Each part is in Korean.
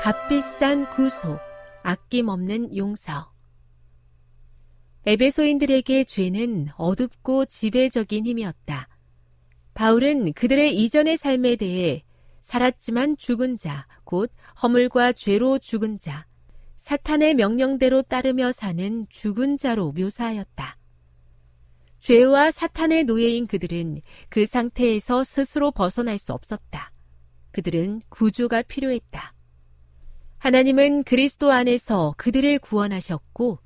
값비싼 구속, 아낌없는 용서. 에베소인들에게 죄는 어둡고 지배적인 힘이었다. 바울은 그들의 이전의 삶에 대해 살았지만 죽은 자, 곧 허물과 죄로 죽은 자, 사탄의 명령대로 따르며 사는 죽은 자로 묘사하였다. 죄와 사탄의 노예인 그들은 그 상태에서 스스로 벗어날 수 없었다. 그들은 구주가 필요했다. 하나님은 그리스도 안에서 그들을 구원하셨고,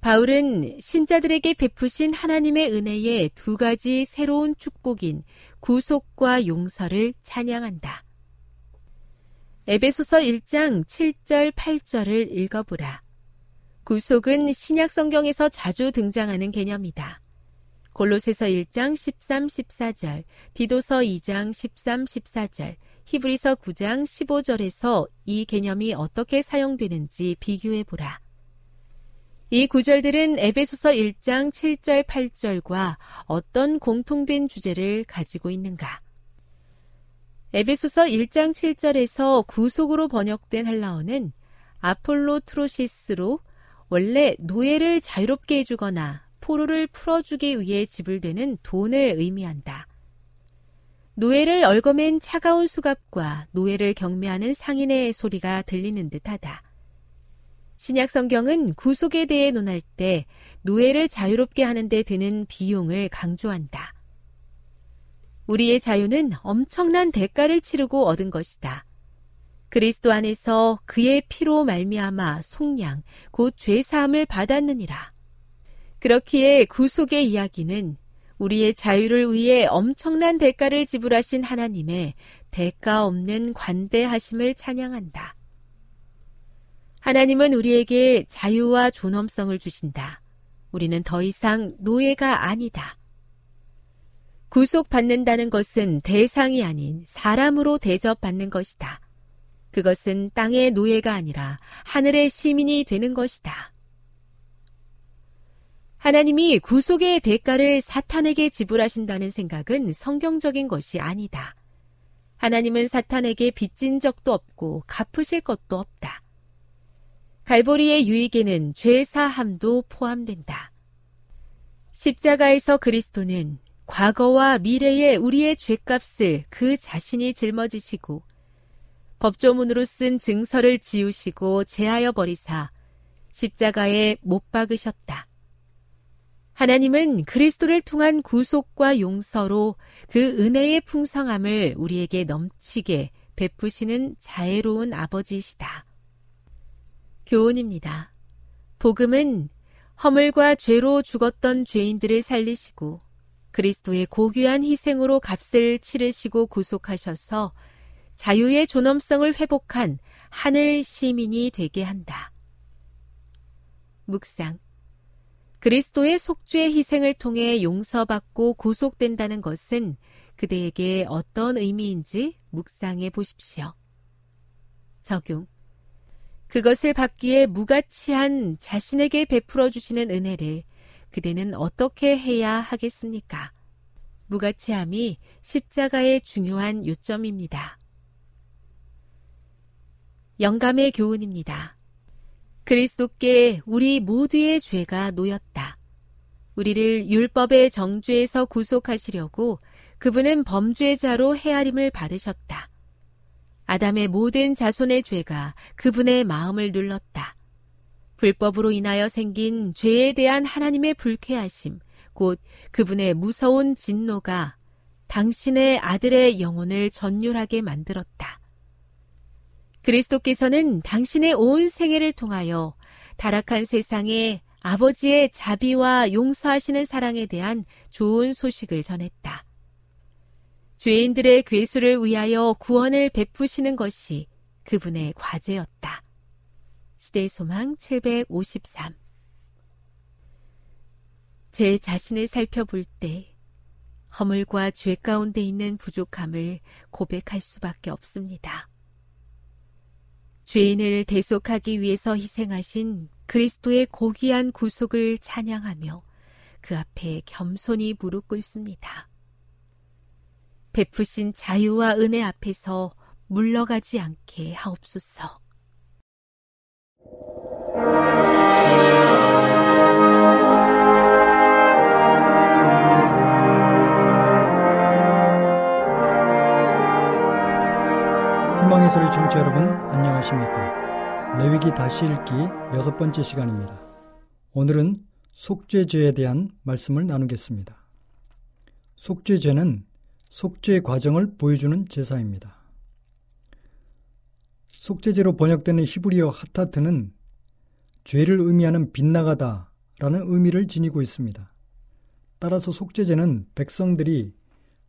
바울은 신자들에게 베푸신 하나님의 은혜의 두 가지 새로운 축복인 구속과 용서를 찬양한다. 에베소서 1장 7절 8절을 읽어보라. 구속은 신약 성경에서 자주 등장하는 개념이다. 골로새서 1장 13, 14절, 디도서 2장 13, 14절, 히브리서 9장 15절에서 이 개념이 어떻게 사용되는지 비교해 보라. 이 구절들은 에베소서 1장 7절 8절과 어떤 공통된 주제를 가지고 있는가? 에베소서 1장 7절에서 구속으로 번역된 헬라어는 아폴로 트로시스로 원래 노예를 자유롭게 해주거나 포로를 풀어주기 위해 지불되는 돈을 의미한다. 노예를 얽어맨 차가운 수갑과 노예를 경매하는 상인의 소리가 들리는 듯하다. 신약 성경은 구속에 대해 논할 때 노예를 자유롭게 하는데 드는 비용을 강조한다. 우리의 자유는 엄청난 대가를 치르고 얻은 것이다. 그리스도 안에서 그의 피로 말미암아 속량 곧 죄 사함을 받았느니라. 그렇기에 구속의 이야기는 우리의 자유를 위해 엄청난 대가를 지불하신 하나님의 대가 없는 관대하심을 찬양한다. 하나님은 우리에게 자유와 존엄성을 주신다. 우리는 더 이상 노예가 아니다. 구속받는다는 것은 대상이 아닌 사람으로 대접받는 것이다. 그것은 땅의 노예가 아니라 하늘의 시민이 되는 것이다. 하나님이 구속의 대가를 사탄에게 지불하신다는 생각은 성경적인 것이 아니다. 하나님은 사탄에게 빚진 적도 없고 갚으실 것도 없다. 갈보리의 유익에는 죄 사함도 포함된다. 십자가에서 그리스도는 과거와 미래의 우리의 죄값을 그 자신이 짊어지시고 법조문으로 쓴 증서를 지우시고 제하여 버리사 십자가에 못 박으셨다. 하나님은 그리스도를 통한 구속과 용서로 그 은혜의 풍성함을 우리에게 넘치게 베푸시는 자애로운 아버지이시다. 교훈입니다. 복음은 허물과 죄로 죽었던 죄인들을 살리시고 그리스도의 고귀한 희생으로 값을 치르시고 구속하셔서 자유의 존엄성을 회복한 하늘 시민이 되게 한다. 묵상. 그리스도의 속죄의 희생을 통해 용서받고 구속된다는 것은 그대에게 어떤 의미인지 묵상해 보십시오. 적용. 그것을 받기에 무가치한 자신에게 베풀어 주시는 은혜를 그대는 어떻게 해야 하겠습니까? 무가치함이 십자가의 중요한 요점입니다. 영감의 교훈입니다. 그리스도께 우리 모두의 죄가 놓였다. 우리를 율법의 정죄에서 구속하시려고 그분은 범죄자로 헤아림을 받으셨다. 아담의 모든 자손의 죄가 그분의 마음을 눌렀다. 불법으로 인하여 생긴 죄에 대한 하나님의 불쾌하심, 곧 그분의 무서운 진노가 당신의 아들의 영혼을 전율하게 만들었다. 그리스도께서는 당신의 온 생애를 통하여 타락한 세상에 아버지의 자비와 용서하시는 사랑에 대한 좋은 소식을 전했다. 죄인들의 괴수를 위하여 구원을 베푸시는 것이 그분의 과제였다. 시대 소망 753. 제 자신을 살펴볼 때 허물과 죄 가운데 있는 부족함을 고백할 수밖에 없습니다. 죄인을 대속하기 위해서 희생하신 그리스도의 고귀한 구속을 찬양하며 그 앞에 겸손히 무릎 꿇습니다. 베푸신 자유와 은혜 앞에서 물러가지 않게 하옵소서. 희망의 소리 청취자 여러분 안녕하십니까 레위기 다시 읽기 여섯 번째 시간입니다 오늘은 속죄죄에 대한 말씀을 나누겠습니다 속죄죄는 속죄 과정을 보여주는 제사입니다. 속죄제로 번역되는 히브리어 하타트는 죄를 의미하는 빗나가다 라는 의미를 지니고 있습니다. 따라서 속죄제는 백성들이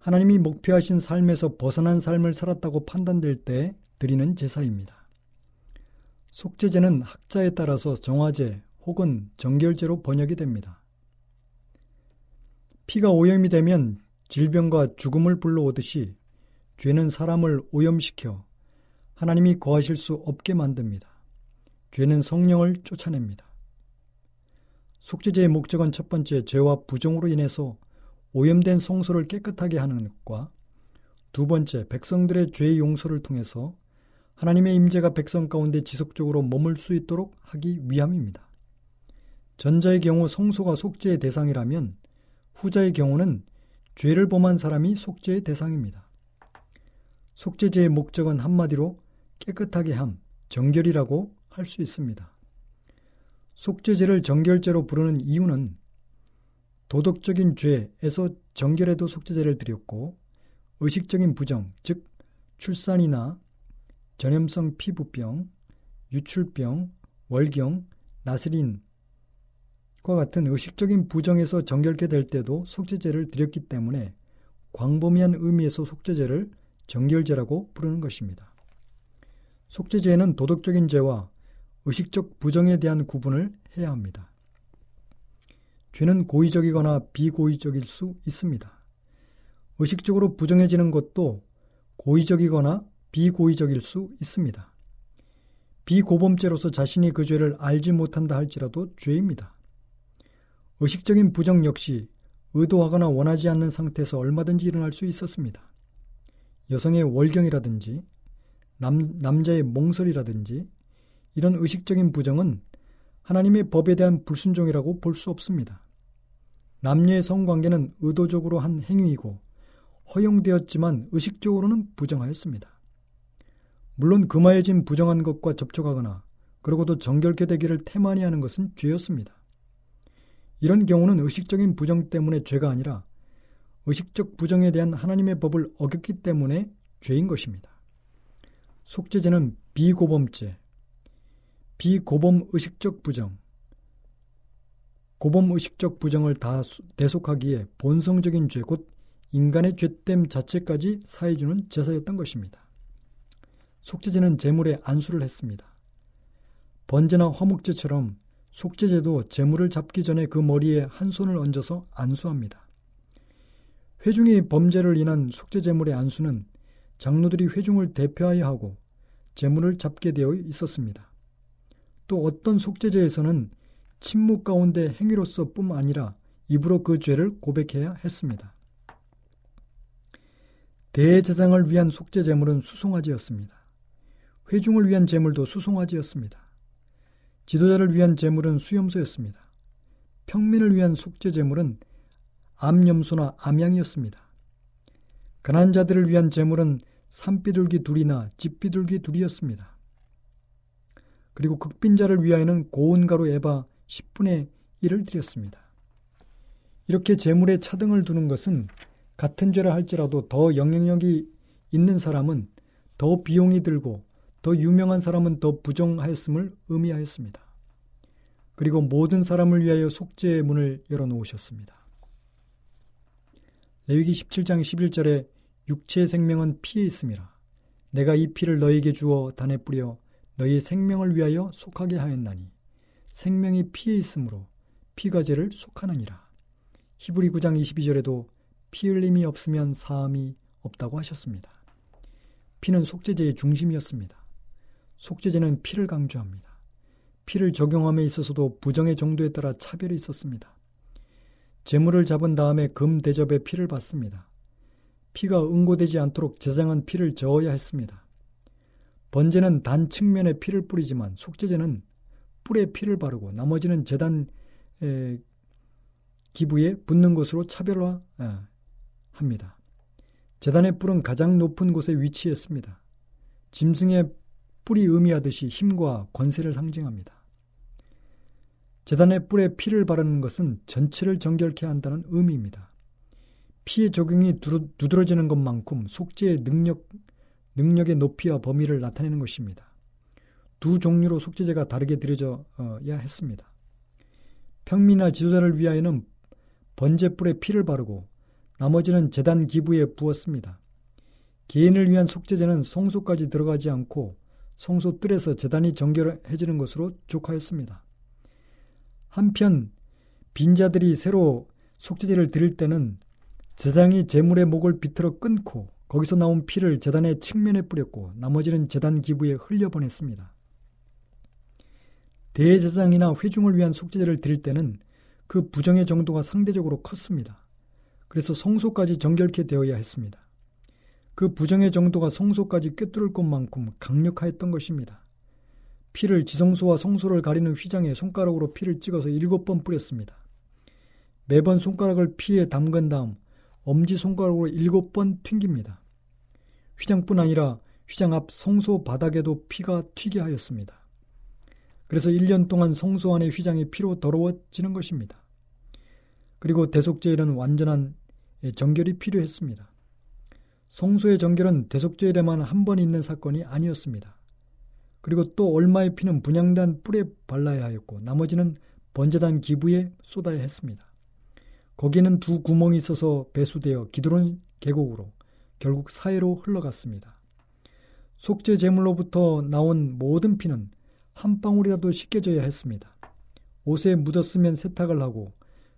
하나님이 목표하신 삶에서 벗어난 삶을 살았다고 판단될 때 드리는 제사입니다. 속죄제는 학자에 따라서 정화제 혹은 정결제로 번역이 됩니다. 피가 오염이 되면 질병과 죽음을 불러오듯이 죄는 사람을 오염시켜 하나님이 거하실 수 없게 만듭니다. 죄는 성령을 쫓아냅니다. 속죄제의 목적은 첫 번째 죄와 부정으로 인해서 오염된 성소를 깨끗하게 하는 것과 두 번째 백성들의 죄 용서를 통해서 하나님의 임재가 백성 가운데 지속적으로 머물 수 있도록 하기 위함입니다. 전자의 경우 성소가 속죄의 대상이라면 후자의 경우는 죄를 범한 사람이 속죄의 대상입니다. 속죄제의 목적은 한마디로 깨끗하게 함, 정결이라고 할 수 있습니다. 속죄제를 정결제로 부르는 이유는 도덕적인 죄에서 정결에도 속죄제를 드렸고 의식적인 부정, 즉 출산이나 전염성 피부병, 유출병, 월경, 나스린 과 같은 의식적인 부정에서 정결케 될 때도 속죄제를 드렸기 때문에 광범위한 의미에서 속죄제를 정결제라고 부르는 것입니다. 속죄제에는 도덕적인 죄와 의식적 부정에 대한 구분을 해야 합니다. 죄는 고의적이거나 비고의적일 수 있습니다. 의식적으로 부정해지는 것도 고의적이거나 비고의적일 수 있습니다. 비고범죄로서 자신이 그 죄를 알지 못한다 할지라도 죄입니다. 의식적인 부정 역시 의도하거나 원하지 않는 상태에서 얼마든지 일어날 수 있었습니다. 여성의 월경이라든지 남, 남자의 몽설이라든지 이런 의식적인 부정은 하나님의 법에 대한 불순종이라고 볼 수 없습니다. 남녀의 성관계는 의도적으로 한 행위이고 허용되었지만 의식적으로는 부정하였습니다. 물론 금화해진 부정한 것과 접촉하거나 그러고도 정결케 되기를 태만히 하는 것은 죄였습니다. 이런 경우는 의식적인 부정 때문에 죄가 아니라 의식적 부정에 대한 하나님의 법을 어겼기 때문에 죄인 것입니다. 속죄죄는 비고범죄, 비고범 의식적 부정, 고범 의식적 부정을 다 대속하기에 본성적인 죄, 곧 인간의 죄됨 자체까지 사해주는 제사였던 것입니다. 속죄제는 제물에 안수를 했습니다. 번제나 화목제처럼 속죄제도 제물을 잡기 전에 그 머리에 한 손을 얹어서 안수합니다. 회중이 범죄를 인한 속죄제물의 안수는 장로들이 회중을 대표하여 하고 제물을 잡게 되어 있었습니다. 또 어떤 속죄제에서는 침묵 가운데 행위로서 뿐만 아니라 입으로 그 죄를 고백해야 했습니다. 대제사장을 위한 속죄 제물은 수송아지였습니다. 회중을 위한 제물도 수송아지였습니다. 지도자를 위한 제물은 수염소였습니다. 평민을 위한 속죄 제물은 암염소나 암양이었습니다. 가난 자들을 위한 제물은 산비둘기 둘이나 집비둘기 둘이었습니다. 그리고 극빈자를 위하여는 고운 가루 에바 10분의 1을 드렸습니다. 이렇게 제물에 차등을 두는 것은 같은 죄를 할지라도 더 영향력이 있는 사람은 더 비용이 들고 더 유명한 사람은 더 부정하였음을 의미하였습니다. 그리고 모든 사람을 위하여 속죄의 문을 열어놓으셨습니다. 레위기 17장 11절에 육체의 생명은 피에 있음이라. 내가 이 피를 너에게 주어 단에 뿌려 너희 생명을 위하여 속하게 하였나니 생명이 피에 있으므로 피가 죄를 속하느니라. 히브리 9장 22절에도 피 흘림이 없으면 사함이 없다고 하셨습니다. 피는 속죄제의 중심이었습니다. 속죄제는 피를 강조합니다. 피를 적용함에 있어서도 부정의 정도에 따라 차별이 있었습니다. 재물을 잡은 다음에 금 대접에 피를 받습니다. 피가 응고되지 않도록 제장한 피를 저어야 했습니다. 번제는 단 측면에 피를 뿌리지만 속죄제는 뿔에 피를 바르고 나머지는 재단 기부에 붙는 것으로 차별화합니다. 재단의 뿔은 가장 높은 곳에 위치했습니다. 짐승의 뿔이 의미하듯이 힘과 권세를 상징합니다. 재단의 뿔에 피를 바르는 것은 전체를 정결케 한다는 의미입니다. 피의 적용이 두드러지는 것만큼 속죄의 능력, 능력의 높이와 범위를 나타내는 것입니다. 두 종류로 속죄제가 다르게 드려져야 했습니다. 평민이나 지도자를 위하여는 번제뿔에 피를 바르고 나머지는 재단 기부에 부었습니다. 개인을 위한 속죄제는 성소까지 들어가지 않고 성소 뜰에서 재단이 정결해지는 것으로 족하였습니다. 한편 빈자들이 새로 속죄제를 드릴 때는 제장이 제물의 목을 비틀어 끊고 거기서 나온 피를 재단의 측면에 뿌렸고 나머지는 재단 기부에 흘려보냈습니다. 대제사장이나 회중을 위한 속죄제를 드릴 때는 그 부정의 정도가 상대적으로 컸습니다. 그래서 성소까지 정결케 되어야 했습니다. 그 부정의 정도가 성소까지 꿰뚫을 것만큼 강력하였던 것입니다. 피를 지성소와 성소를 가리는 휘장에 손가락으로 피를 찍어서 일곱 번 뿌렸습니다. 매번 손가락을 피에 담근 다음 엄지 손가락으로 일곱 번 튕깁니다. 휘장뿐 아니라 휘장 앞 성소 바닥에도 피가 튀게 하였습니다. 그래서 1년 동안 성소 안의 휘장이 피로 더러워지는 것입니다. 그리고 대속제일은 완전한 정결이 필요했습니다. 성소의 정결은 대속제일에만 한 번 있는 사건이 아니었습니다. 그리고 또 얼마의 피는 분양단 뿔에 발라야 하였고 나머지는 번제단 기부에 쏟아야 했습니다. 거기는 두 구멍이 있어서 배수되어 기드론 계곡으로 결국 사해로 흘러갔습니다. 속죄 제물로부터 나온 모든 피는 한 방울이라도 씻겨져야 했습니다. 옷에 묻었으면 세탁을 하고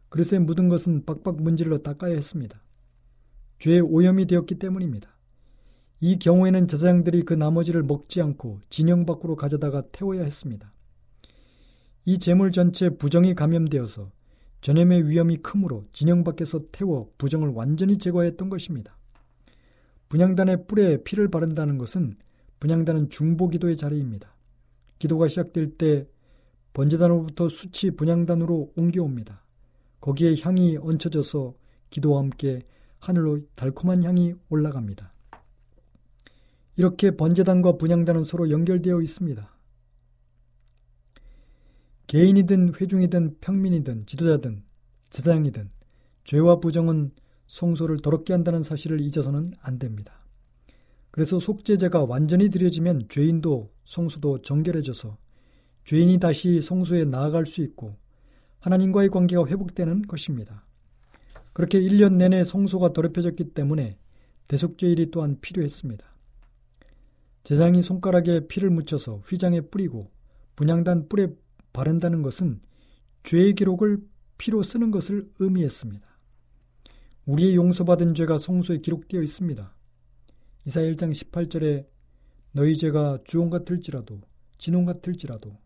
그릇에 묻은 것은 빡빡 문질러 닦아야 했습니다. 죄의 오염이 되었기 때문입니다. 이 경우에는 제사장들이 그 나머지를 먹지 않고 진영 밖으로 가져다가 태워야 했습니다. 이 재물 전체 부정이 감염되어서 전염의 위험이 크므로 진영 밖에서 태워 부정을 완전히 제거했던 것입니다. 분양단의 뿔에 피를 바른다는 것은 분양단은 중보기도의 자리입니다. 기도가 시작될 때 번제단으로부터 수치 분양단으로 옮겨옵니다. 거기에 향이 얹혀져서 기도와 함께 하늘로 달콤한 향이 올라갑니다. 이렇게 번제단과 분양단은 서로 연결되어 있습니다. 개인이든 회중이든 평민이든 지도자든 제사장이든 죄와 부정은 성소를 더럽게 한다는 사실을 잊어서는 안 됩니다. 그래서 속죄제가 완전히 드려지면 죄인도 성소도 정결해져서 죄인이 다시 성소에 나아갈 수 있고 하나님과의 관계가 회복되는 것입니다. 그렇게 1년 내내 성소가 더럽혀졌기 때문에 대속죄일이 또한 필요했습니다. 제장이 손가락에 피를 묻혀서 휘장에 뿌리고 분양단 뿔에 바른다는 것은 죄의 기록을 피로 쓰는 것을 의미했습니다. 우리의 용서받은 죄가 성소에 기록되어 있습니다. 이사 1장 18절에 너희 죄가 주홍 같을지라도 진홍 같을지라도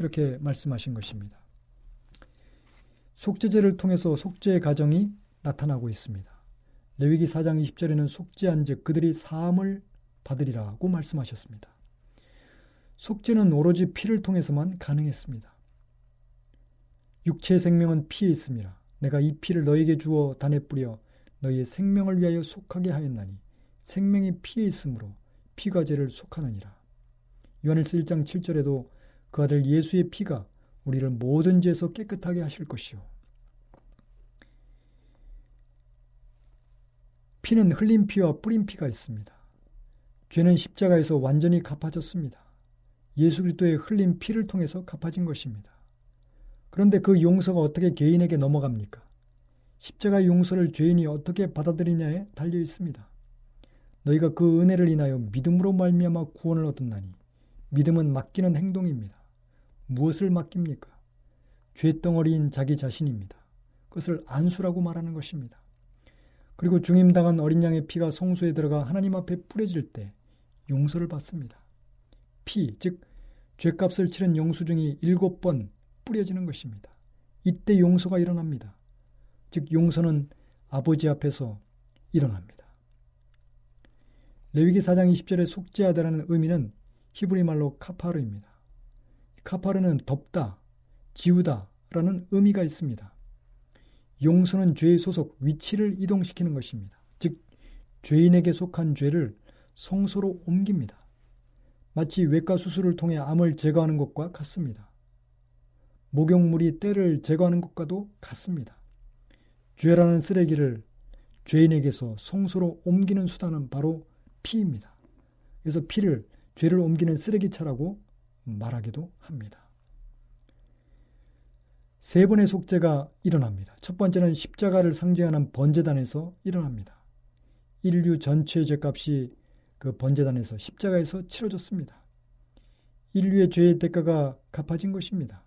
이렇게 말씀하신 것입니다. 속죄제를 통해서 속죄의 가정이 나타나고 있습니다. 레위기 4장 20절에는 속죄한 즉 그들이 사함을 받으리라고 말씀하셨습니다. 속죄는 오로지 피를 통해서만 가능했습니다. 육체의 생명은 피에 있습니다. 내가 이 피를 너에게 주어 단에 뿌려 너희의 생명을 위하여 속하게 하였나니 생명이 피에 있으므로 피가 죄를 속하느니라. 요한일서 1장 7절에도 그 아들 예수의 피가 우리를 모든 죄에서 깨끗하게 하실 것이요. 피는 흘린 피와 뿌린 피가 있습니다. 죄는 십자가에서 완전히 갚아졌습니다. 예수 그리스도의 흘린 피를 통해서 갚아진 것입니다. 그런데 그 용서가 어떻게 개인에게 넘어갑니까? 십자가 용서를 죄인이 어떻게 받아들이냐에 달려 있습니다. 너희가 그 은혜를 인하여 믿음으로 말미암아 구원을 얻었나니 믿음은 맡기는 행동입니다. 무엇을 맡깁니까? 죄덩어리인 자기 자신입니다. 그것을 안수라고 말하는 것입니다. 그리고 중임당한 어린 양의 피가 성소에 들어가 하나님 앞에 뿌려질 때 용서를 받습니다. 피, 즉 죄값을 치른 영수증이 일곱 번 뿌려지는 것입니다. 이때 용서가 일어납니다. 즉 용서는 아버지 앞에서 일어납니다. 레위기 4장 20절에 속죄하다라는 의미는 히브리 말로 카파르입니다. 카파르는 덮다, 지우다라는 의미가 있습니다. 용서는 죄의 소속, 위치를 이동시키는 것입니다. 즉, 죄인에게 속한 죄를 성소로 옮깁니다. 마치 외과 수술을 통해 암을 제거하는 것과 같습니다. 목욕물이 때를 제거하는 것과도 같습니다. 죄라는 쓰레기를 죄인에게서 성소로 옮기는 수단은 바로 피입니다. 그래서 피를 죄를 옮기는 쓰레기차라고 말하기도 합니다. 세 번의 속죄가 일어납니다. 첫 번째는 십자가를 상징하는 번제단에서 일어납니다. 인류 전체의 죄값이 그 번제단에서 십자가에서 치러졌습니다. 인류의 죄의 대가가 갚아진 것입니다.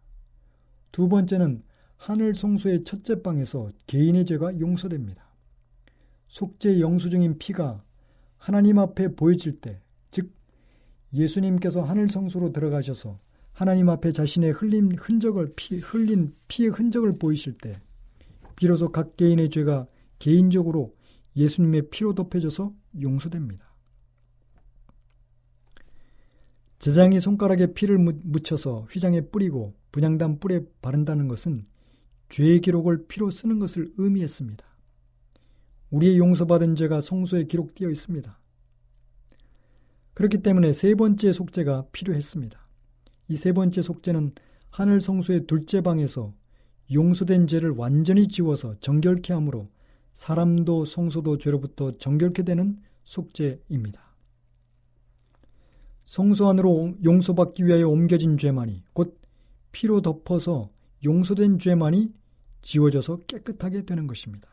두 번째는 하늘 성소의 첫째 방에서 개인의 죄가 용서됩니다. 속죄 영수증인 피가 하나님 앞에 보여질 때, 즉 예수님께서 하늘 성소로 들어가셔서 하나님 앞에 자신의 흘린 흔적을 피, 흘린 피의 흔적을 보이실 때 비로소 각 개인의 죄가 개인적으로 예수님의 피로 덮여져서 용서됩니다. 제장이 손가락에 피를 묻혀서 휘장에 뿌리고 분양단 뿔에 바른다는 것은 죄의 기록을 피로 쓰는 것을 의미했습니다. 우리의 용서받은 죄가 성소에 기록되어 있습니다. 그렇기 때문에 세 번째 속죄가 필요했습니다. 이 세 번째 속죄는 하늘 성소의 둘째 방에서 용서된 죄를 완전히 지워서 정결케 함으로 사람도 성소도 죄로부터 정결케 되는 속죄입니다. 성소 안으로 용서받기 위하여 옮겨진 죄만이 곧 피로 덮어서 용서된 죄만이 지워져서 깨끗하게 되는 것입니다.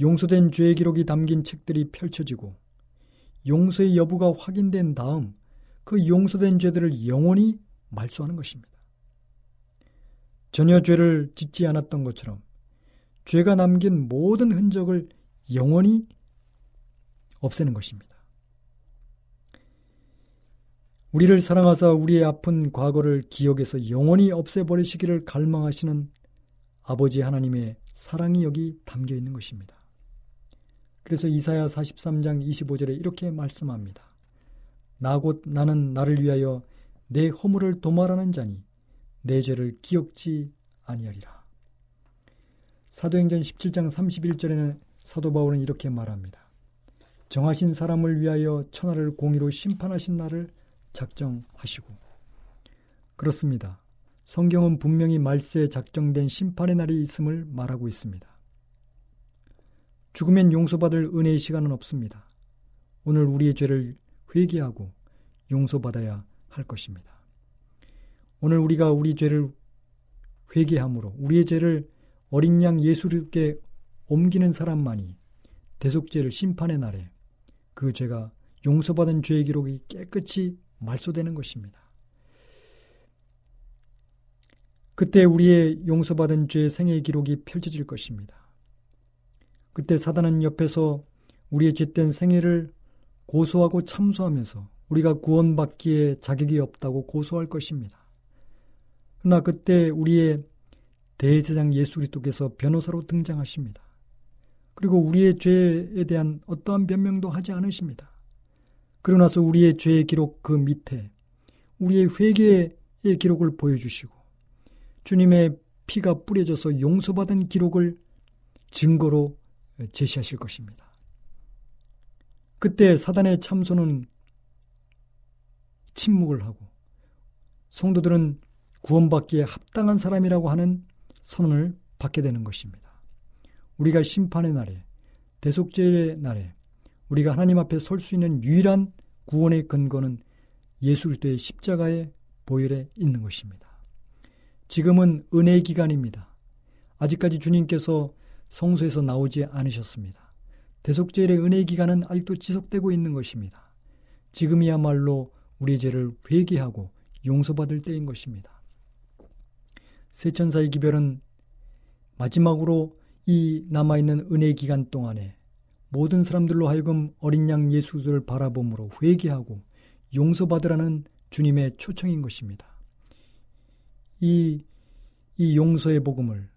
용서된 죄의 기록이 담긴 책들이 펼쳐지고 용서의 여부가 확인된 다음 그 용서된 죄들을 영원히 말소하는 것입니다. 전혀 죄를 짓지 않았던 것처럼 죄가 남긴 모든 흔적을 영원히 없애는 것입니다. 우리를 사랑하사 우리의 아픈 과거를 기억에서 영원히 없애버리시기를 갈망하시는 아버지 하나님의 사랑이 여기 담겨 있는 것입니다. 그래서 이사야 43장 25절에 이렇게 말씀합니다. 나곧 나는 나를 위하여 내 허물을 도말하는 자니 내 죄를 기억지 아니하리라. 사도행전 17장 31절에는 사도 바울은 이렇게 말합니다. 정하신 사람을 위하여 천하를 공의로 심판하신 날을 작정하시고 그렇습니다. 성경은 분명히 말세에 작정된 심판의 날이 있음을 말하고 있습니다. 죽으면 용서받을 은혜의 시간은 없습니다. 오늘 우리의 죄를 회개하고 용서받아야 할 것입니다. 오늘 우리가 우리 죄를 회개함으로 우리의 죄를 어린 양 예수님께 옮기는 사람만이 대속죄를 심판의 날에 그 죄가 용서받은 죄의 기록이 깨끗이 말소되는 것입니다. 그때 우리의 용서받은 죄의 생애 기록이 펼쳐질 것입니다. 그때 사단은 옆에서 우리의 죄된 생애를 고소하고 참소하면서 우리가 구원받기에 자격이 없다고 고소할 것입니다. 그러나 그때 우리의 대제장 예수 그리스도께서 변호사로 등장하십니다. 그리고 우리의 죄에 대한 어떠한 변명도 하지 않으십니다. 그러나서 우리의 죄의 기록 그 밑에 우리의 회개의 기록을 보여주시고 주님의 피가 뿌려져서 용서받은 기록을 증거로 제시하실 것입니다. 그때 사단의 참소는 침묵을 하고 성도들은 구원받기에 합당한 사람이라고 하는 선언을 받게 되는 것입니다. 우리가 심판의 날에 대속죄의 날에 우리가 하나님 앞에 설 수 있는 유일한 구원의 근거는 예수 그리스도의 십자가의 보혈에 있는 것입니다. 지금은 은혜의 기간입니다. 아직까지 주님께서 성소에서 나오지 않으셨습니다. 대속죄의 은혜의 기간은 아직도 지속되고 있는 것입니다. 지금이야말로 우리 죄를 회개하고 용서받을 때인 것입니다. 세 천사의 기별은 마지막으로 이 남아있는 은혜 기간 동안에 모든 사람들로 하여금 어린 양 예수를 바라봄으로 회개하고 용서받으라는 주님의 초청인 것입니다. 이, 이 용서의 복음을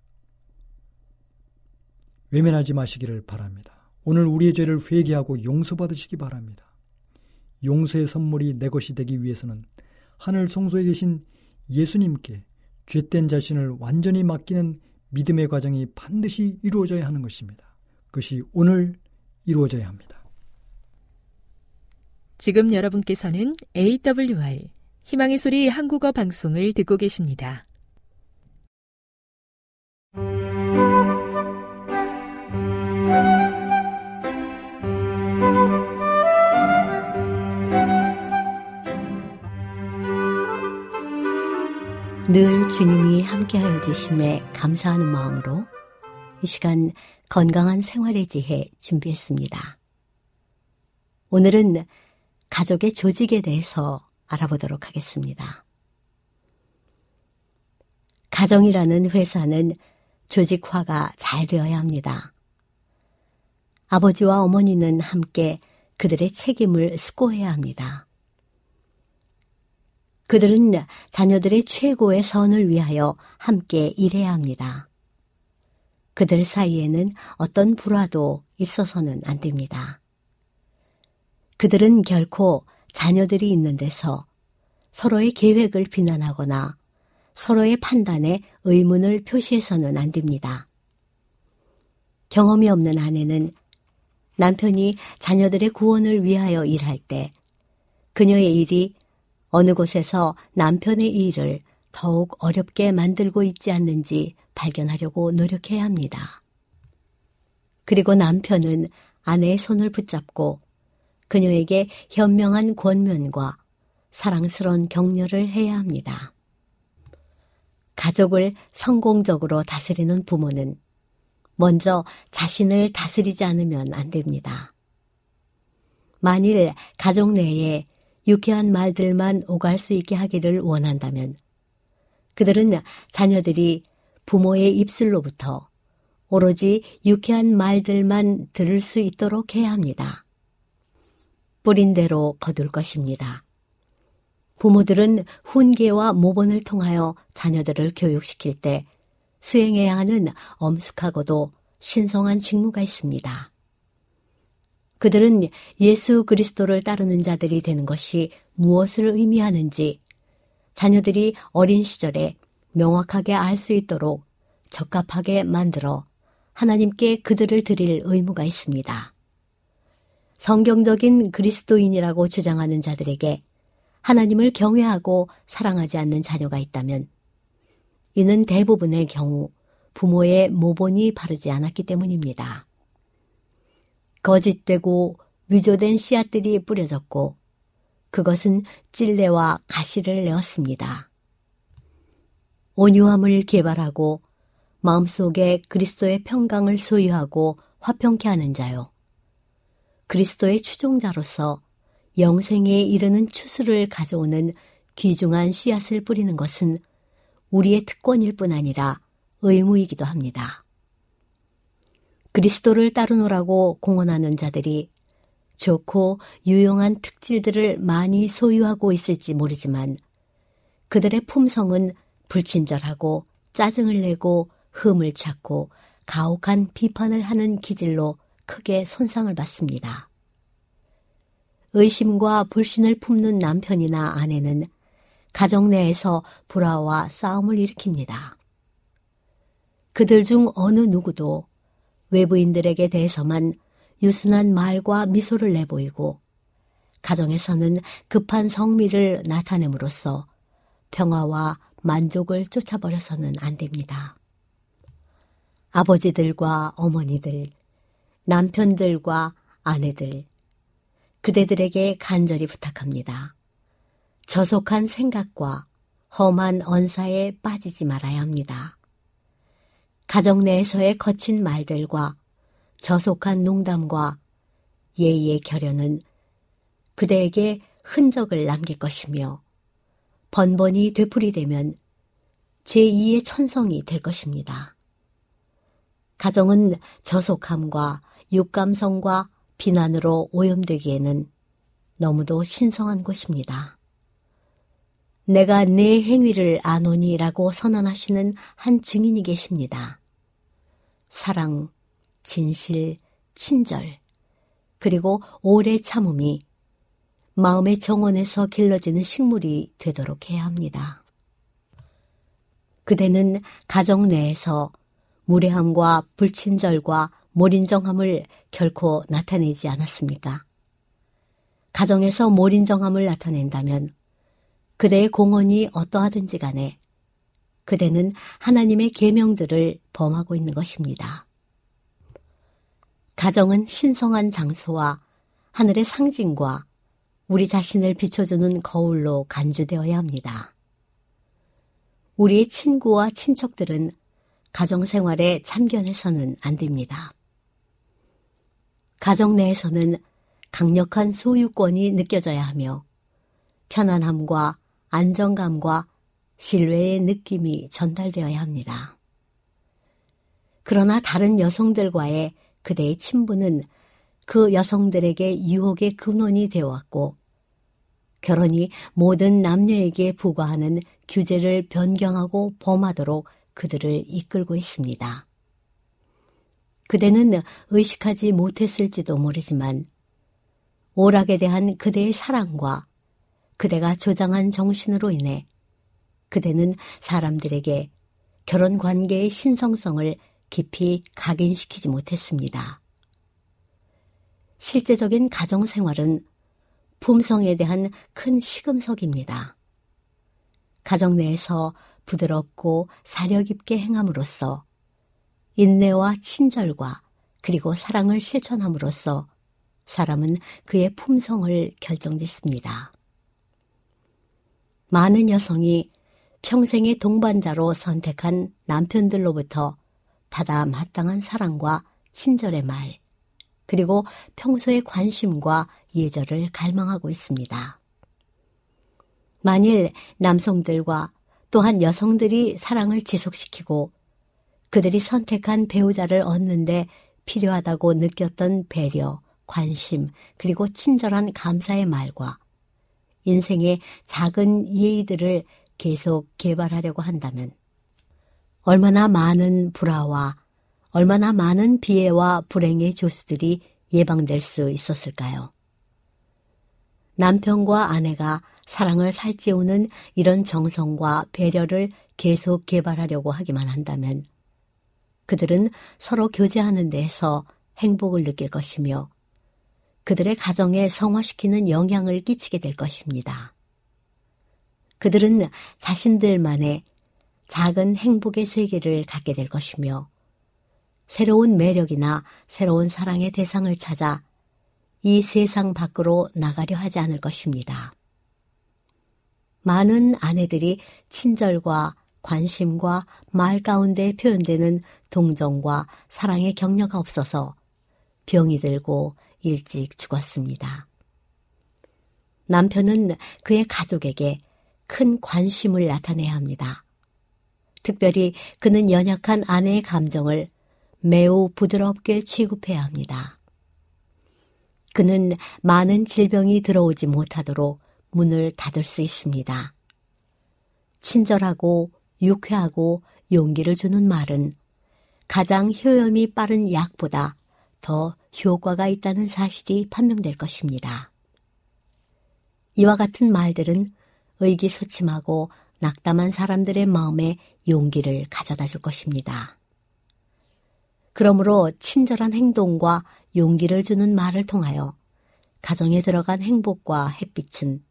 외면하지 마시기를 바랍니다. 오늘 우리의 죄를 회개하고 용서받으시기 바랍니다. 용서의 선물이 내 것이 되기 위해서는 하늘 성소에 계신 예수님께 죄된 자신을 완전히 맡기는 믿음의 과정이 반드시 이루어져야 하는 것입니다. 그것이 오늘 이루어져야 합니다. 지금 여러분께서는 AWR 희망의 소리 한국어 방송을 듣고 계십니다. 늘 주님이 함께하여 주심에 감사하는 마음으로 이 시간 건강한 생활의 지혜 준비했습니다. 오늘은 가족의 조직에 대해서 알아보도록 하겠습니다. 가정이라는 회사는 조직화가 잘 되어야 합니다. 아버지와 어머니는 함께 그들의 책임을 수고해야 합니다. 그들은 자녀들의 최고의 선을 위하여 함께 일해야 합니다. 그들 사이에는 어떤 불화도 있어서는 안 됩니다. 그들은 결코 자녀들이 있는 데서 서로의 계획을 비난하거나 서로의 판단에 의문을 표시해서는 안 됩니다. 경험이 없는 아내는 남편이 자녀들의 구원을 위하여 일할 때 그녀의 일이 어느 곳에서 남편의 일을 더욱 어렵게 만들고 있지 않는지 발견하려고 노력해야 합니다. 그리고 남편은 아내의 손을 붙잡고 그녀에게 현명한 권면과 사랑스러운 격려를 해야 합니다. 가족을 성공적으로 다스리는 부모는 먼저 자신을 다스리지 않으면 안 됩니다. 만일 가족 내에 유쾌한 말들만 오갈 수 있게 하기를 원한다면 그들은 자녀들이 부모의 입술로부터 오로지 유쾌한 말들만 들을 수 있도록 해야 합니다. 뿌린 대로 거둘 것입니다. 부모들은 훈계와 모본을 통하여 자녀들을 교육시킬 때 수행해야 하는 엄숙하고도 신성한 직무가 있습니다. 그들은 예수 그리스도를 따르는 자들이 되는 것이 무엇을 의미하는지 자녀들이 어린 시절에 명확하게 알 수 있도록 적합하게 만들어 하나님께 그들을 드릴 의무가 있습니다. 성경적인 그리스도인이라고 주장하는 자들에게 하나님을 경외하고 사랑하지 않는 자녀가 있다면 이는 대부분의 경우 부모의 모본이 바르지 않았기 때문입니다. 거짓되고 위조된 씨앗들이 뿌려졌고 그것은 찔레와 가시를 내었습니다. 온유함을 개발하고 마음속에 그리스도의 평강을 소유하고 화평케 하는 자요. 그리스도의 추종자로서 영생에 이르는 추수를 가져오는 귀중한 씨앗을 뿌리는 것은 우리의 특권일 뿐 아니라 의무이기도 합니다. 그리스도를 따르노라고 공언하는 자들이 좋고 유용한 특질들을 많이 소유하고 있을지 모르지만 그들의 품성은 불친절하고 짜증을 내고 흠을 찾고 가혹한 비판을 하는 기질로 크게 손상을 받습니다. 의심과 불신을 품는 남편이나 아내는 가정 내에서 불화와 싸움을 일으킵니다. 그들 중 어느 누구도 외부인들에게 대해서만 유순한 말과 미소를 내보이고 가정에서는 급한 성미를 나타냄으로써 평화와 만족을 쫓아버려서는 안 됩니다. 아버지들과 어머니들, 남편들과 아내들, 그대들에게 간절히 부탁합니다. 저속한 생각과 험한 언사에 빠지지 말아야 합니다. 가정 내에서의 거친 말들과 저속한 농담과 예의의 결연은 그대에게 흔적을 남길 것이며 번번이 되풀이되면 제2의 천성이 될 것입니다. 가정은 저속함과 육감성과 비난으로 오염되기에는 너무도 신성한 곳입니다. 내가 내 행위를 아노니라고 선언하시는 한 증인이 계십니다. 사랑, 진실, 친절, 그리고 오래 참음이 마음의 정원에서 길러지는 식물이 되도록 해야 합니다. 그대는 가정 내에서 무례함과 불친절과 몰인정함을 결코 나타내지 않았습니까? 가정에서 몰인정함을 나타낸다면 그대의 공헌이 어떠하든지 간에 그대는 하나님의 계명들을 범하고 있는 것입니다. 가정은 신성한 장소와 하늘의 상징과 우리 자신을 비춰주는 거울로 간주되어야 합니다. 우리의 친구와 친척들은 가정 생활에 참견해서는 안 됩니다. 가정 내에서는 강력한 소유권이 느껴져야 하며 편안함과 안정감과 신뢰의 느낌이 전달되어야 합니다. 그러나 다른 여성들과의 그대의 친분은 그 여성들에게 유혹의 근원이 되어왔고 결혼이 모든 남녀에게 부과하는 규제를 변경하고 범하도록 그들을 이끌고 있습니다. 그대는 의식하지 못했을지도 모르지만 오락에 대한 그대의 사랑과 그대가 조장한 정신으로 인해 그대는 사람들에게 결혼 관계의 신성성을 깊이 각인시키지 못했습니다. 실제적인 가정 생활은 품성에 대한 큰 시금석입니다. 가정 내에서 부드럽고 사려 깊게 행함으로써 인내와 친절과 그리고 사랑을 실천함으로써 사람은 그의 품성을 결정짓습니다. 많은 여성이 평생의 동반자로 선택한 남편들로부터 받아 마땅한 사랑과 친절의 말, 그리고 평소의 관심과 예절을 갈망하고 있습니다. 만일 남성들과 또한 여성들이 사랑을 지속시키고 그들이 선택한 배우자를 얻는데 필요하다고 느꼈던 배려, 관심, 그리고 친절한 감사의 말과 인생의 작은 예의들을 계속 개발하려고 한다면 얼마나 많은 불화와 얼마나 많은 비애와 불행의 조수들이 예방될 수 있었을까요? 남편과 아내가 사랑을 살찌우는 이런 정성과 배려를 계속 개발하려고 하기만 한다면 그들은 서로 교제하는 데에서 행복을 느낄 것이며 그들의 가정에 성화시키는 영향을 끼치게 될 것입니다. 그들은 자신들만의 작은 행복의 세계를 갖게 될 것이며 새로운 매력이나 새로운 사랑의 대상을 찾아 이 세상 밖으로 나가려 하지 않을 것입니다. 많은 아내들이 친절과 관심과 말 가운데 표현되는 동정과 사랑의 격려가 없어서 병이 들고 일찍 죽었습니다. 남편은 그의 가족에게 큰 관심을 나타내야 합니다. 특별히 그는 연약한 아내의 감정을 매우 부드럽게 취급해야 합니다. 그는 많은 질병이 들어오지 못하도록 문을 닫을 수 있습니다. 친절하고 유쾌하고 용기를 주는 말은 가장 효염이 빠른 약보다 더 효과가 있다는 사실이 판명될 것입니다. 이와 같은 말들은 의기소침하고 낙담한 사람들의 마음에 용기를 가져다 줄 것입니다. 그러므로 친절한 행동과 용기를 주는 말을 통하여 가정에 들어간 행복과 햇빛은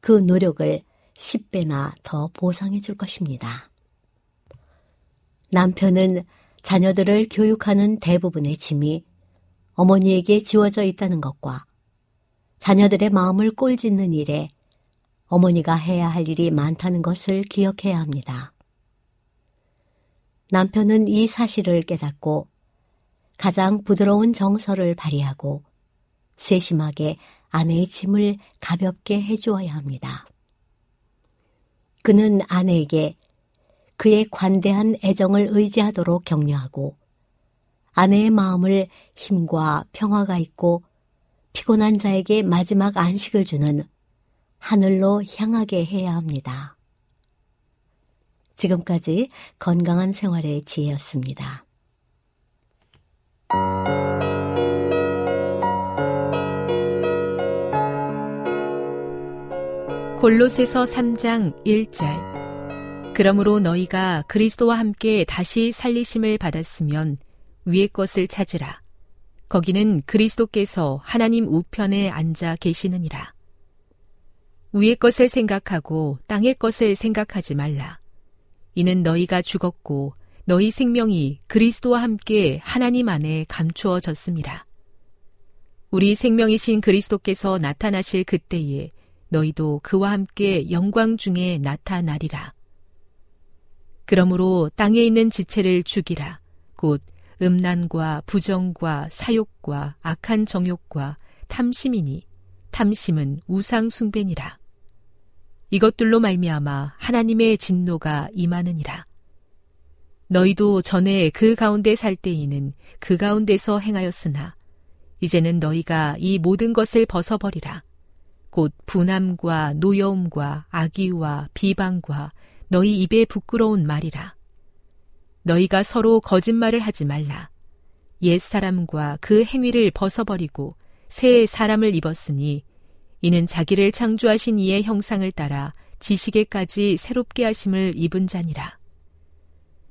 그 노력을 10배나 더 보상해 줄 것입니다. 남편은 자녀들을 교육하는 대부분의 짐이 어머니에게 지워져 있다는 것과 자녀들의 마음을 꼴짓는 일에 어머니가 해야 할 일이 많다는 것을 기억해야 합니다. 남편은 이 사실을 깨닫고 가장 부드러운 정서를 발휘하고 세심하게 아내의 짐을 가볍게 해주어야 합니다. 그는 아내에게 그의 관대한 애정을 의지하도록 격려하고 아내의 마음을 힘과 평화가 있고 피곤한 자에게 마지막 안식을 주는 하늘로 향하게 해야 합니다. 지금까지 건강한 생활의 지혜였습니다. 골로새서 3장 1절 그러므로 너희가 그리스도와 함께 다시 살리심을 받았으면 위의 것을 찾으라. 거기는 그리스도께서 하나님 우편에 앉아 계시느니라. 위의 것을 생각하고 땅의 것을 생각하지 말라. 이는 너희가 죽었고 너희 생명이 그리스도와 함께 하나님 안에 감추어졌습니다. 우리 생명이신 그리스도께서 나타나실 그때에 너희도 그와 함께 영광 중에 나타나리라. 그러므로 땅에 있는 지체를 죽이라. 곧 음란과 부정과 사욕과 악한 정욕과 탐심이니 탐심은 우상 숭배니라. 이것들로 말미암아 하나님의 진노가 임하느니라. 너희도 전에 그 가운데 살 때에는 그 가운데서 행하였으나 이제는 너희가 이 모든 것을 벗어버리라. 곧 분함과 노여움과 악의와 비방과 너희 입에 부끄러운 말이라. 너희가 서로 거짓말을 하지 말라. 옛 사람과 그 행위를 벗어버리고 새 사람을 입었으니 이는 자기를 창조하신 이의 형상을 따라 지식에까지 새롭게 하심을 입은 자니라.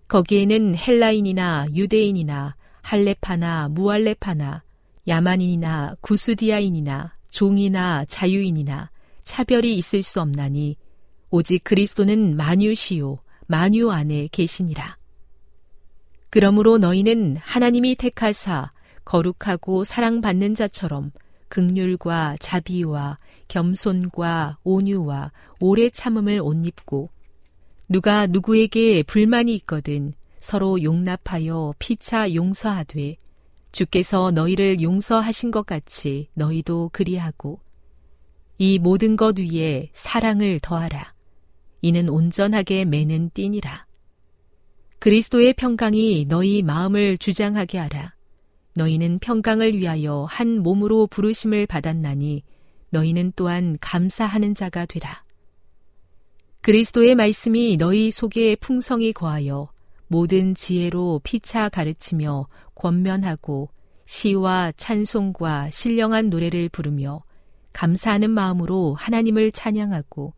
거기에는 헬라인이나 유대인이나 할레파나 무할레파나 야만인이나 구스디아인이나 종이나 자유인이나 차별이 있을 수 없나니 오직 그리스도는 만유시요 만유 안에 계시니라. 그러므로 너희는 하나님이 택하사 거룩하고 사랑받는 자처럼 극률과 자비와 겸손과 온유와 오래 참음을 옷 입고 누가 누구에게 불만이 있거든 서로 용납하여 피차 용서하되 주께서 너희를 용서하신 것 같이 너희도 그리하고 이 모든 것 위에 사랑을 더하라. 이는 온전하게 매는 띠니라. 그리스도의 평강이 너희 마음을 주장하게 하라. 너희는 평강을 위하여 한 몸으로 부르심을 받았나니 너희는 또한 감사하는 자가 되라. 그리스도의 말씀이 너희 속에 풍성히 거하여 모든 지혜로 피차 가르치며 권면하고 시와 찬송과 신령한 노래를 부르며 감사하는 마음으로 하나님을 찬양하고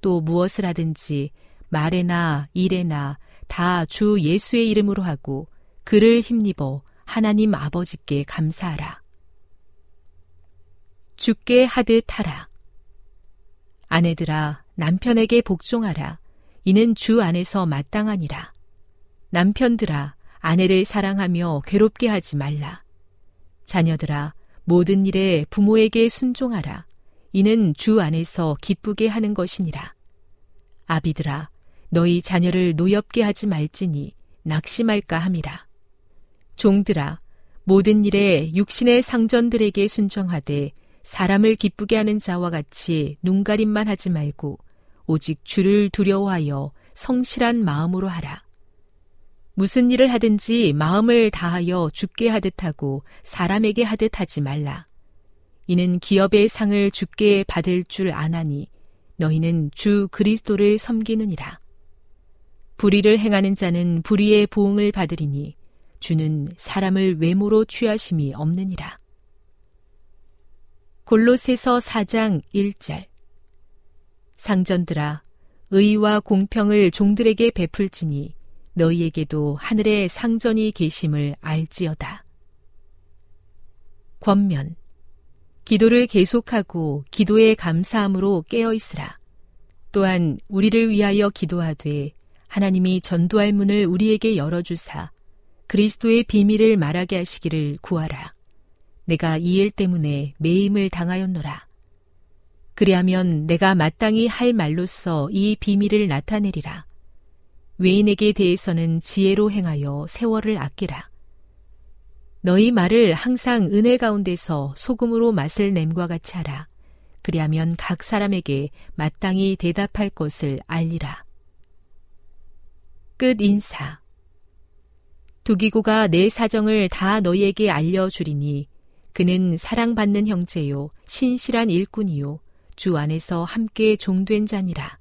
또 무엇을 하든지 말에나 일에나 다 주 예수의 이름으로 하고 그를 힘입어 하나님 아버지께 감사하라. 죽게 하듯 하라. 아내들아 남편에게 복종하라. 이는 주 안에서 마땅하니라. 남편들아 아내를 사랑하며 괴롭게 하지 말라. 자녀들아 모든 일에 부모에게 순종하라. 이는 주 안에서 기쁘게 하는 것이니라. 아비들아 너희 자녀를 노엽게 하지 말지니 낙심할까 함이라. 종들아 모든 일에 육신의 상전들에게 순종하되 사람을 기쁘게 하는 자와 같이 눈가림만 하지 말고 오직 주를 두려워하여 성실한 마음으로 하라. 무슨 일을 하든지 마음을 다하여 죽게 하듯 하고 사람에게 하듯 하지 말라. 이는 기업의 상을 죽게 받을 줄 아나니 너희는 주 그리스도를 섬기느니라. 불의를 행하는 자는 불의의 보응을 받으리니 주는 사람을 외모로 취하심이 없느니라. 골로새서 4장 1절 상전들아 의와 공평을 종들에게 베풀지니 너희에게도 하늘에 상전이 계심을 알지어다. 권면 기도를 계속하고 기도에 감사함으로 깨어 있으라. 또한 우리를 위하여 기도하되 하나님이 전도할 문을 우리에게 열어주사 그리스도의 비밀을 말하게 하시기를 구하라. 내가 이 일 때문에 매임을 당하였노라. 그리하면 내가 마땅히 할 말로써 이 비밀을 나타내리라. 외인에게 대해서는 지혜로 행하여 세월을 아끼라. 너희 말을 항상 은혜 가운데서 소금으로 맛을 냄과 같이 하라. 그리하면 각 사람에게 마땅히 대답할 것을 알리라. 끝 인사. 두기고가 내 사정을 다 너희에게 알려주리니 그는 사랑받는 형제요, 신실한 일꾼이요, 주 안에서 함께 종된 자니라.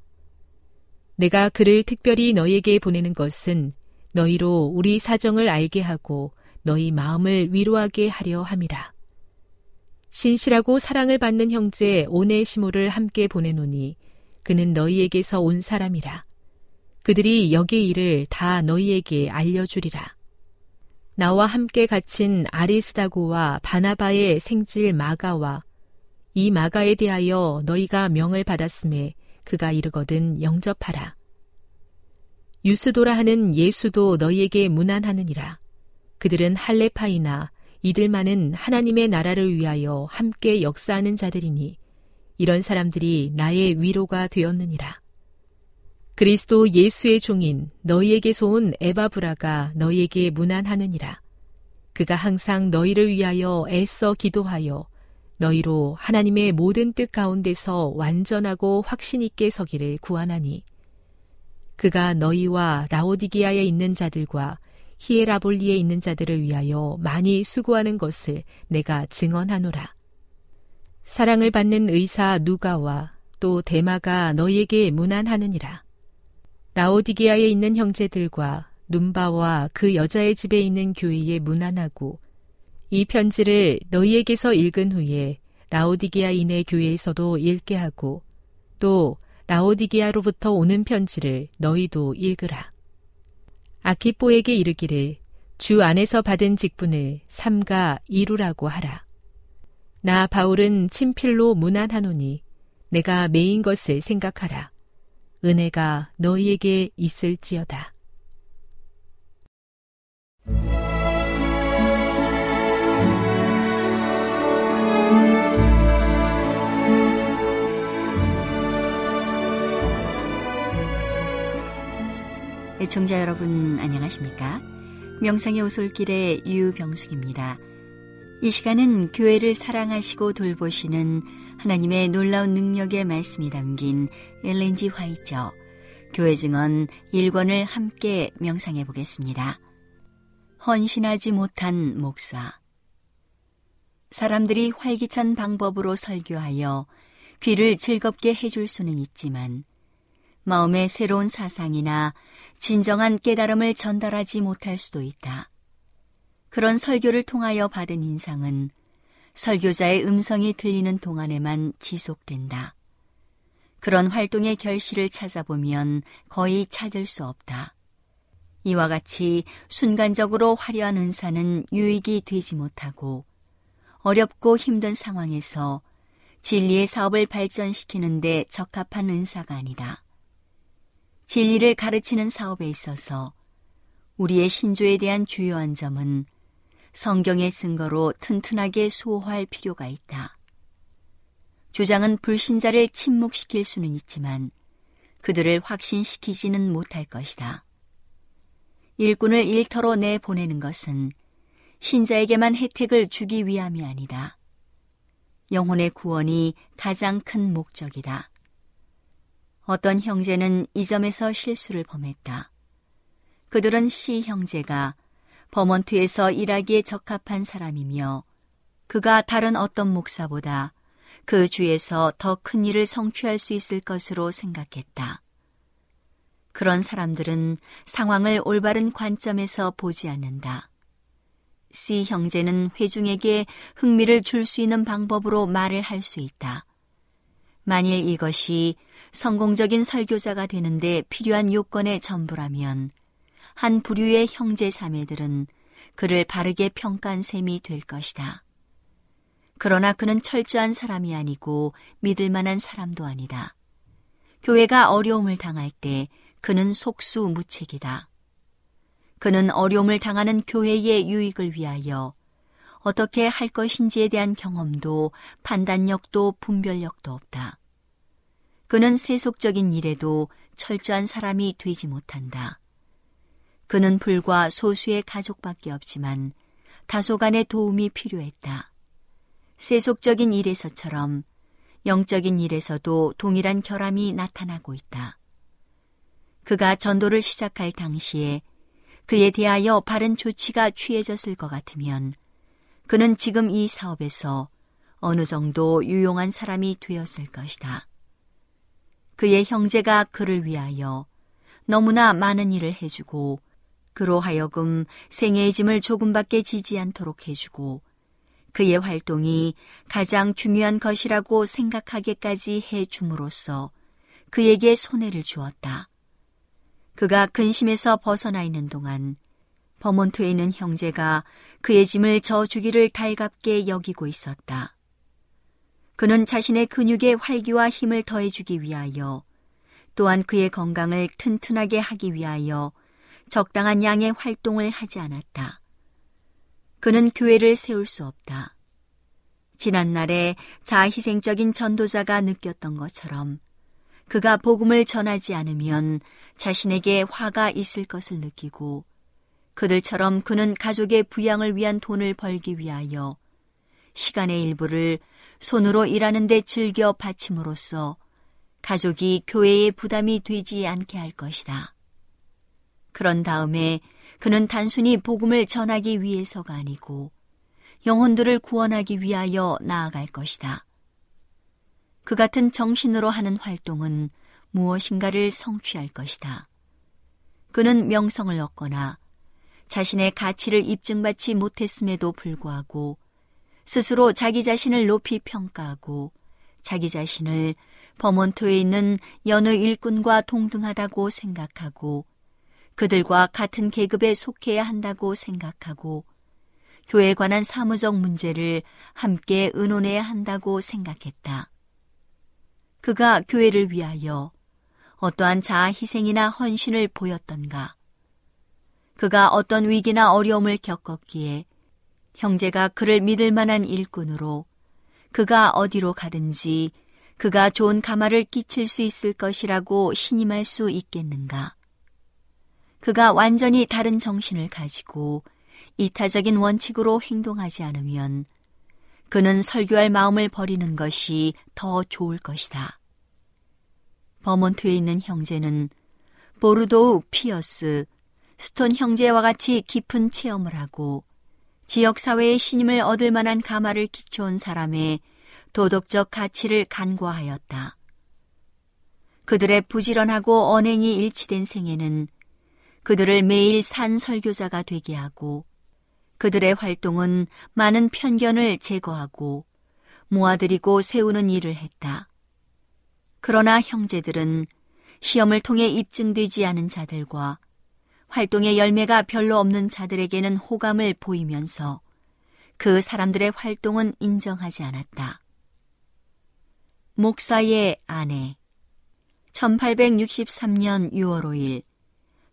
내가 그를 특별히 너희에게 보내는 것은 너희로 우리 사정을 알게 하고 너희 마음을 위로하게 하려 함이라. 신실하고 사랑을 받는 형제 오네시모를 함께 보내노니 그는 너희에게서 온 사람이라. 그들이 여기 일을 다 너희에게 알려주리라. 나와 함께 갇힌 아리스다고와 바나바의 생질 마가와 이 마가에 대하여 너희가 명을 받았음에 그가 이르거든 영접하라. 유스도라 하는 예수도 너희에게 무난하느니라. 그들은 할레파이나 이들만은 하나님의 나라를 위하여 함께 역사하는 자들이니 이런 사람들이 나의 위로가 되었느니라. 그리스도 예수의 종인 너희에게서 온 에바브라가 너희에게 무난하느니라. 그가 항상 너희를 위하여 애써 기도하여 너희로 하나님의 모든 뜻 가운데서 완전하고 확신 있게 서기를 구하나니 그가 너희와 라오디기아에 있는 자들과 히에라볼리에 있는 자들을 위하여 많이 수고하는 것을 내가 증언하노라. 사랑을 받는 의사 누가와 또 대마가 너희에게 무난하느니라. 라오디게아에 있는 형제들과 눈바와 그 여자의 집에 있는 교회에 무난하고 이 편지를 너희에게서 읽은 후에 라오디게아인의 교회에서도 읽게 하고 또 라오디게아로부터 오는 편지를 너희도 읽으라. 아키뽀에게 이르기를 주 안에서 받은 직분을 삼가 이루라고 하라. 나 바울은 친필로 무난하노니 내가 메인 것을 생각하라. 은혜가 너희에게 있을지어다. 애청자 여러분 안녕하십니까? 명상의 오솔길의 유병숙입니다. 이 시간은 교회를 사랑하시고 돌보시는 하나님의 놀라운 능력의 말씀이 담긴 엘렌지 화이처 교회 증언 1권을 함께 명상해 보겠습니다. 헌신하지 못한 목사 사람들이 활기찬 방법으로 설교하여 귀를 즐겁게 해줄 수는 있지만 마음의 새로운 사상이나 진정한 깨달음을 전달하지 못할 수도 있다. 그런 설교를 통하여 받은 인상은 설교자의 음성이 들리는 동안에만 지속된다. 그런 활동의 결실을 찾아보면 거의 찾을 수 없다. 이와 같이 순간적으로 화려한 은사는 유익이 되지 못하고 어렵고 힘든 상황에서 진리의 사업을 발전시키는데 적합한 은사가 아니다. 진리를 가르치는 사업에 있어서 우리의 신조에 대한 주요한 점은 성경의 증거로 튼튼하게 수호할 필요가 있다. 주장은 불신자를 침묵시킬 수는 있지만 그들을 확신시키지는 못할 것이다. 일꾼을 일터로 내보내는 것은 신자에게만 혜택을 주기 위함이 아니다. 영혼의 구원이 가장 큰 목적이다. 어떤 형제는 이 점에서 실수를 범했다. 그들은 시 형제가 버먼트에서 일하기에 적합한 사람이며 그가 다른 어떤 목사보다 그 주에서 더 큰 일을 성취할 수 있을 것으로 생각했다. 그런 사람들은 상황을 올바른 관점에서 보지 않는다. C 형제는 회중에게 흥미를 줄 수 있는 방법으로 말을 할 수 있다. 만일 이것이 성공적인 설교자가 되는데 필요한 요건의 전부라면 한 부류의 형제 자매들은 그를 바르게 평가한 셈이 될 것이다. 그러나 그는 철저한 사람이 아니고 믿을 만한 사람도 아니다. 교회가 어려움을 당할 때 그는 속수무책이다. 그는 어려움을 당하는 교회의 유익을 위하여 어떻게 할 것인지에 대한 경험도 판단력도 분별력도 없다. 그는 세속적인 일에도 철저한 사람이 되지 못한다. 그는 불과 소수의 가족밖에 없지만 다소간의 도움이 필요했다. 세속적인 일에서처럼 영적인 일에서도 동일한 결함이 나타나고 있다. 그가 전도를 시작할 당시에 그에 대하여 바른 조치가 취해졌을 것 같으면 그는 지금 이 사업에서 어느 정도 유용한 사람이 되었을 것이다. 그의 형제가 그를 위하여 너무나 많은 일을 해주고 그로 하여금 생애의 짐을 조금밖에 지지 않도록 해주고 그의 활동이 가장 중요한 것이라고 생각하게까지 해 줌으로써 그에게 손해를 주었다. 그가 근심에서 벗어나 있는 동안 버몬트에 있는 형제가 그의 짐을 져주기를 달갑게 여기고 있었다. 그는 자신의 근육에 활기와 힘을 더해주기 위하여 또한 그의 건강을 튼튼하게 하기 위하여 적당한 양의 활동을 하지 않았다. 그는 교회를 세울 수 없다. 지난날에 자희생적인 전도자가 느꼈던 것처럼 그가 복음을 전하지 않으면 자신에게 화가 있을 것을 느끼고 그들처럼 그는 가족의 부양을 위한 돈을 벌기 위하여 시간의 일부를 손으로 일하는 데 즐겨 바침으로써 가족이 교회의 부담이 되지 않게 할 것이다. 그런 다음에 그는 단순히 복음을 전하기 위해서가 아니고 영혼들을 구원하기 위하여 나아갈 것이다. 그 같은 정신으로 하는 활동은 무엇인가를 성취할 것이다. 그는 명성을 얻거나 자신의 가치를 입증받지 못했음에도 불구하고 스스로 자기 자신을 높이 평가하고 자기 자신을 버몬토에 있는 여느 일꾼과 동등하다고 생각하고 그들과 같은 계급에 속해야 한다고 생각하고 교회에 관한 사무적 문제를 함께 의논해야 한다고 생각했다. 그가 교회를 위하여 어떠한 자아 희생이나 헌신을 보였던가. 그가 어떤 위기나 어려움을 겪었기에 형제가 그를 믿을 만한 일꾼으로 그가 어디로 가든지 그가 좋은 감화를 끼칠 수 있을 것이라고 신임할 수 있겠는가. 그가 완전히 다른 정신을 가지고 이타적인 원칙으로 행동하지 않으면 그는 설교할 마음을 버리는 것이 더 좋을 것이다. 버몬트에 있는 형제는 보르도우 피어스, 스톤 형제와 같이 깊은 체험을 하고 지역사회의 신임을 얻을 만한 가마를 기초온 사람의 도덕적 가치를 간과하였다. 그들의 부지런하고 언행이 일치된 생애는 그들을 매일 산 설교자가 되게 하고 그들의 활동은 많은 편견을 제거하고 모아들이고 세우는 일을 했다. 그러나 형제들은 시험을 통해 입증되지 않은 자들과 활동의 열매가 별로 없는 자들에게는 호감을 보이면서 그 사람들의 활동은 인정하지 않았다. 목사의 아내 1863년 6월 5일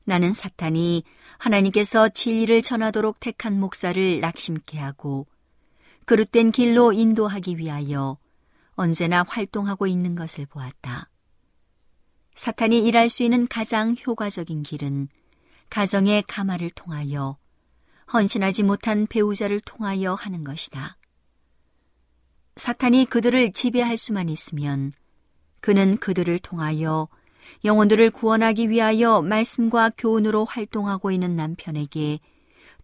나는 사탄이 하나님께서 진리를 전하도록 택한 목사를 낙심케 하고 그릇된 길로 인도하기 위하여 언제나 활동하고 있는 것을 보았다. 사탄이 일할 수 있는 가장 효과적인 길은 가정의 가마를 통하여 헌신하지 못한 배우자를 통하여 하는 것이다. 사탄이 그들을 지배할 수만 있으면 그는 그들을 통하여 영혼들을 구원하기 위하여 말씀과 교훈으로 활동하고 있는 남편에게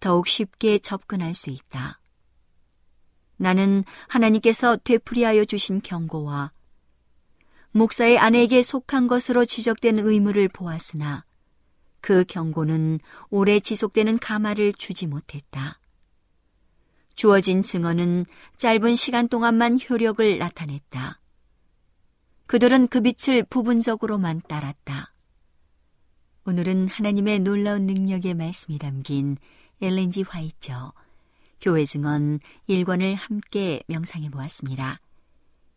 더욱 쉽게 접근할 수 있다. 나는 하나님께서 되풀이하여 주신 경고와 목사의 아내에게 속한 것으로 지적된 의무를 보았으나 그 경고는 오래 지속되는 가마를 주지 못했다. 주어진 증언은 짧은 시간 동안만 효력을 나타냈다. 그들은 그 빛을 부분적으로만 따랐다. 오늘은 하나님의 놀라운 능력의 말씀이 담긴 엘렌지 화이처 교회 증언 1권을 함께 명상해 보았습니다.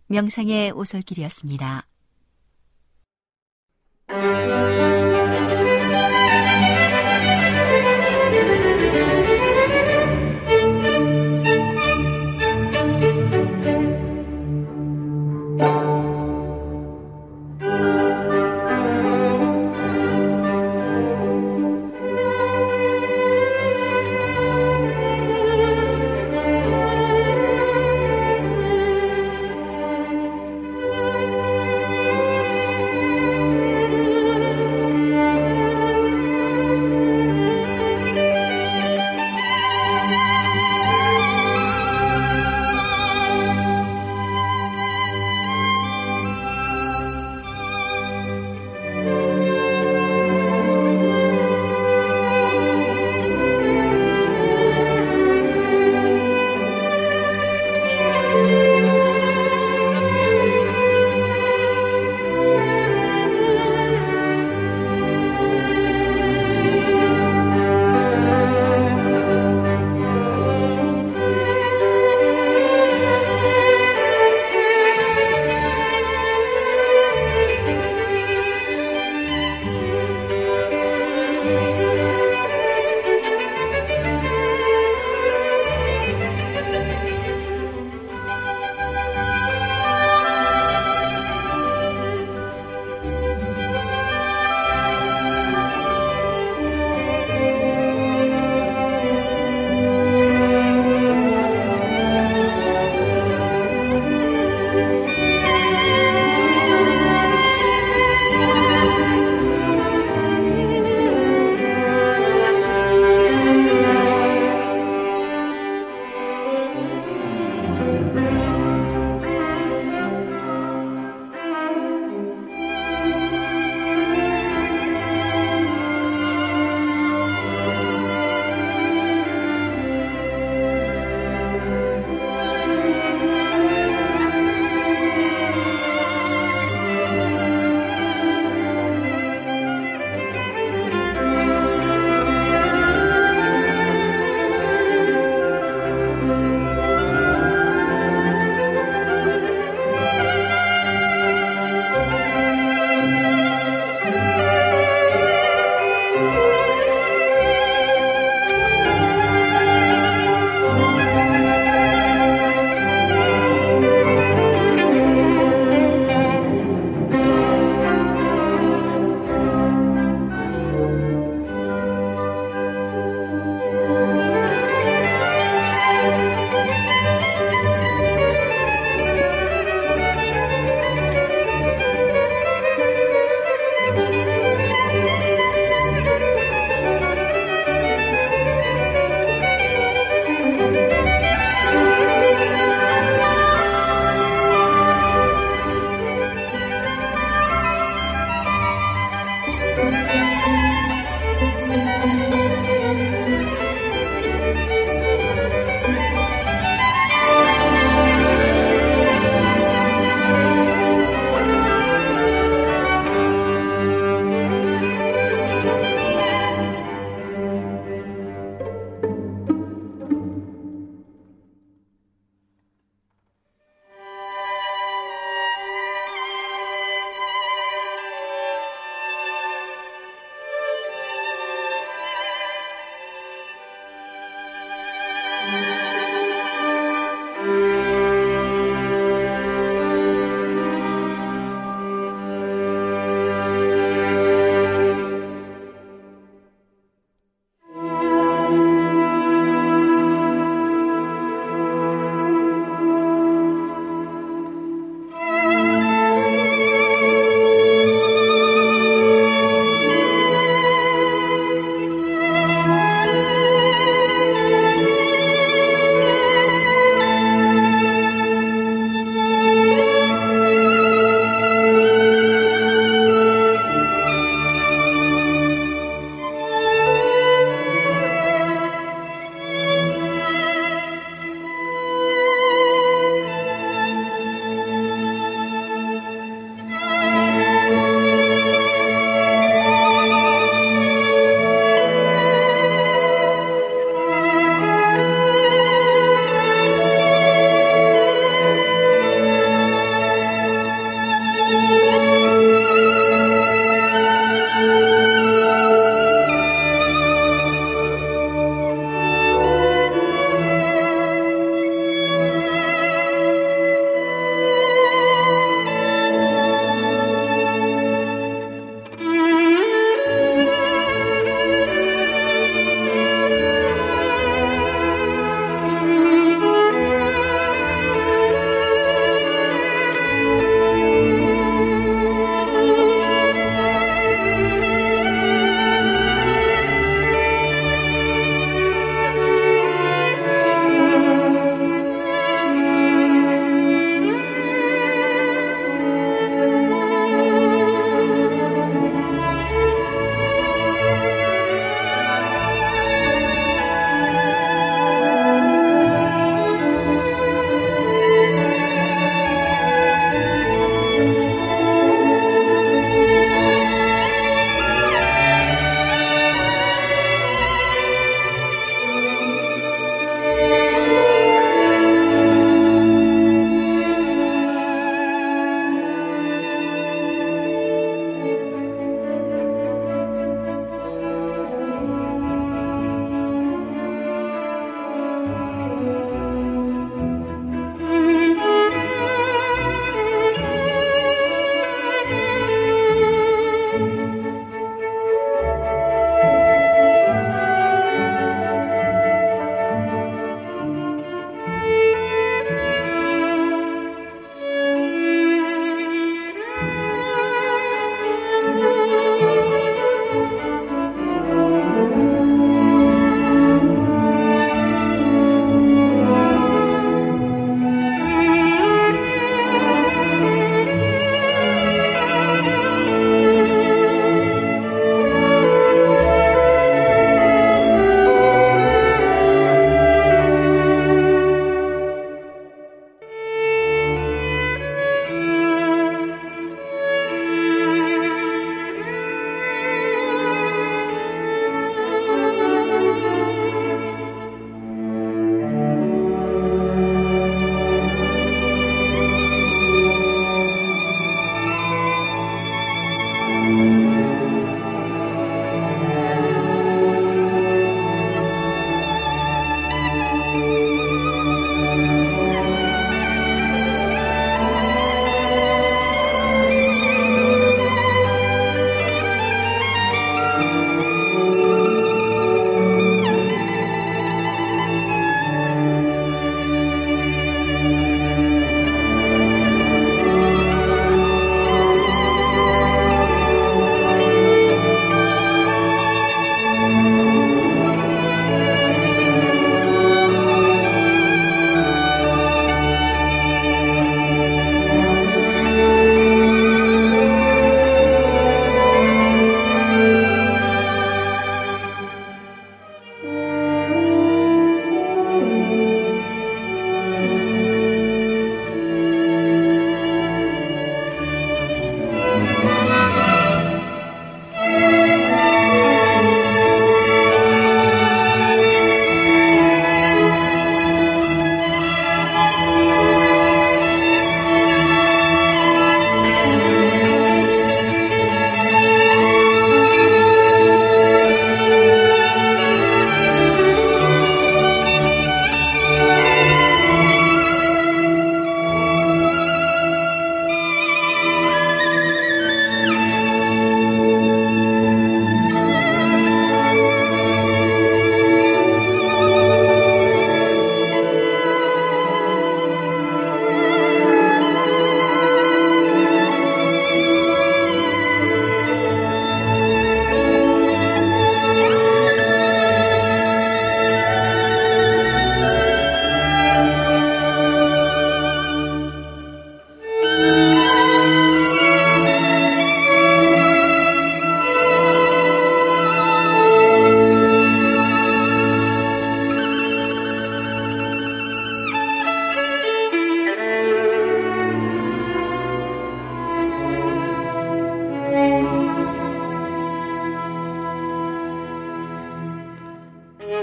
명상의 오솔길이었습니다.